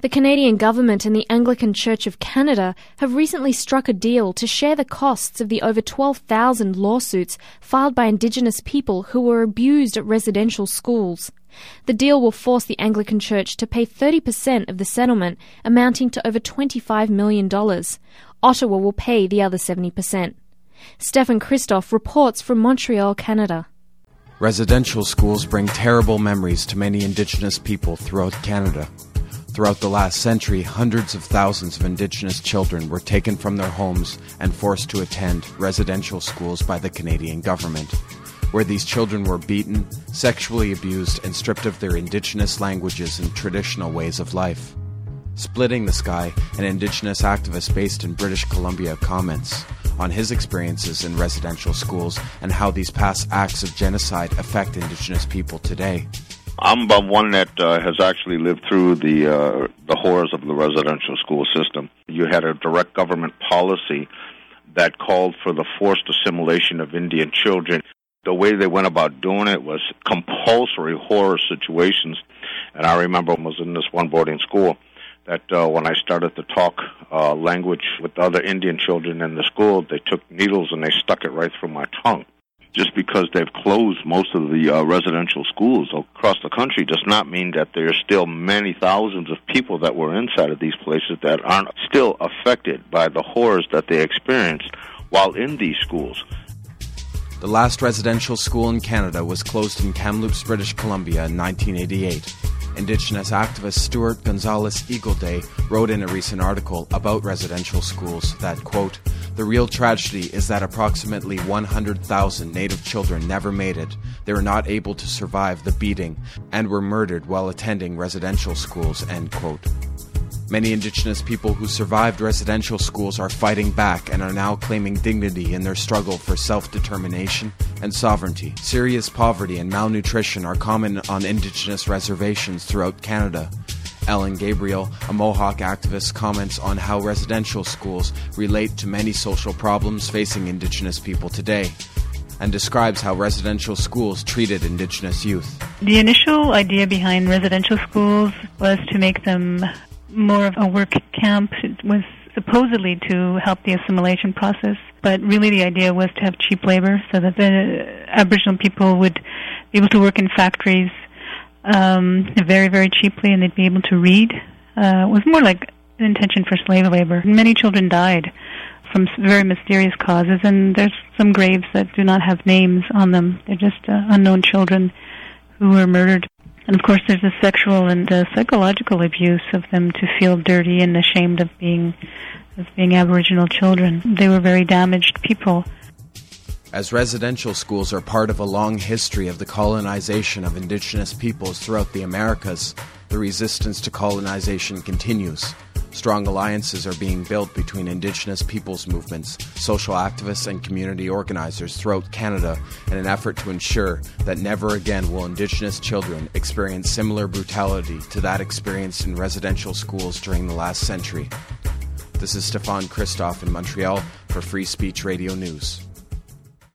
The Canadian government and the Anglican Church of Canada have recently struck a deal to share the costs of the over 12,000 lawsuits filed by Indigenous people who were abused at residential schools. The deal will force the Anglican Church to pay 30% of the settlement, amounting to over $25 million. Ottawa will pay the other 70%. Stefan Christoff reports from Montreal, Canada. Residential schools bring terrible memories to many Indigenous people throughout Canada. Throughout the last century, hundreds of thousands of Indigenous children were taken from their homes and forced to attend residential schools by the Canadian government, where these children were beaten, sexually abused, and stripped of their Indigenous languages and traditional ways of life. Splitting the Sky, an Indigenous activist based in British Columbia, comments on his experiences in residential schools and how these past acts of genocide affect Indigenous people today. I'm one that uh, has actually lived through the uh, the horrors of the residential school system. You had a direct government policy that called for the forced assimilation of Indian children. The way they went about doing it was compulsory horror situations. And I remember I was in this one boarding school that uh, when I started to talk uh, language with other Indian children in the school, they took needles and they stuck it right through my tongue just because they've closed most of the uh, residential schools across the country does not mean that there are still many thousands of people that were inside of these places that aren't still affected by the horrors that they experienced while in these schools. The last residential school in Canada was closed in Kamloops, British Columbia in 1988. Indigenous activist Stuart Gonzalez Eagleday wrote in a recent article about residential schools that, quote, the real tragedy is that approximately 100,000 Native children never made it. They were not able to survive the beating and were murdered while attending residential schools, end quote. Many Indigenous people who survived residential schools are fighting back and are now claiming dignity in their struggle for self determination and sovereignty. Serious poverty and malnutrition are common on Indigenous reservations throughout Canada. Ellen Gabriel, a Mohawk activist, comments on how residential schools relate to many social problems facing Indigenous people today and describes how residential schools treated Indigenous youth. The initial idea behind residential schools was to make them more of a work camp. It was supposedly to help the assimilation process, but really the idea was to have cheap labor so that the Aboriginal people would be able to work in factories um, very, very cheaply and they'd be able to read. Uh, it was more like an intention for slave labor. Many children died from very mysterious causes, and there's some graves that do not have names on them. They're just uh, unknown children who were murdered. And of course, there's the sexual and uh, psychological abuse of them to feel dirty and ashamed of being of being Aboriginal children. They were very damaged people. As residential schools are part of a long history of the colonization of indigenous peoples throughout the Americas, the resistance to colonization continues. Strong alliances are being built between Indigenous peoples movements, social activists, and community organizers throughout Canada in an effort to ensure that never again will Indigenous children experience similar brutality to that experienced in residential schools during the last century. This is Stefan Christoff in Montreal for Free Speech Radio News.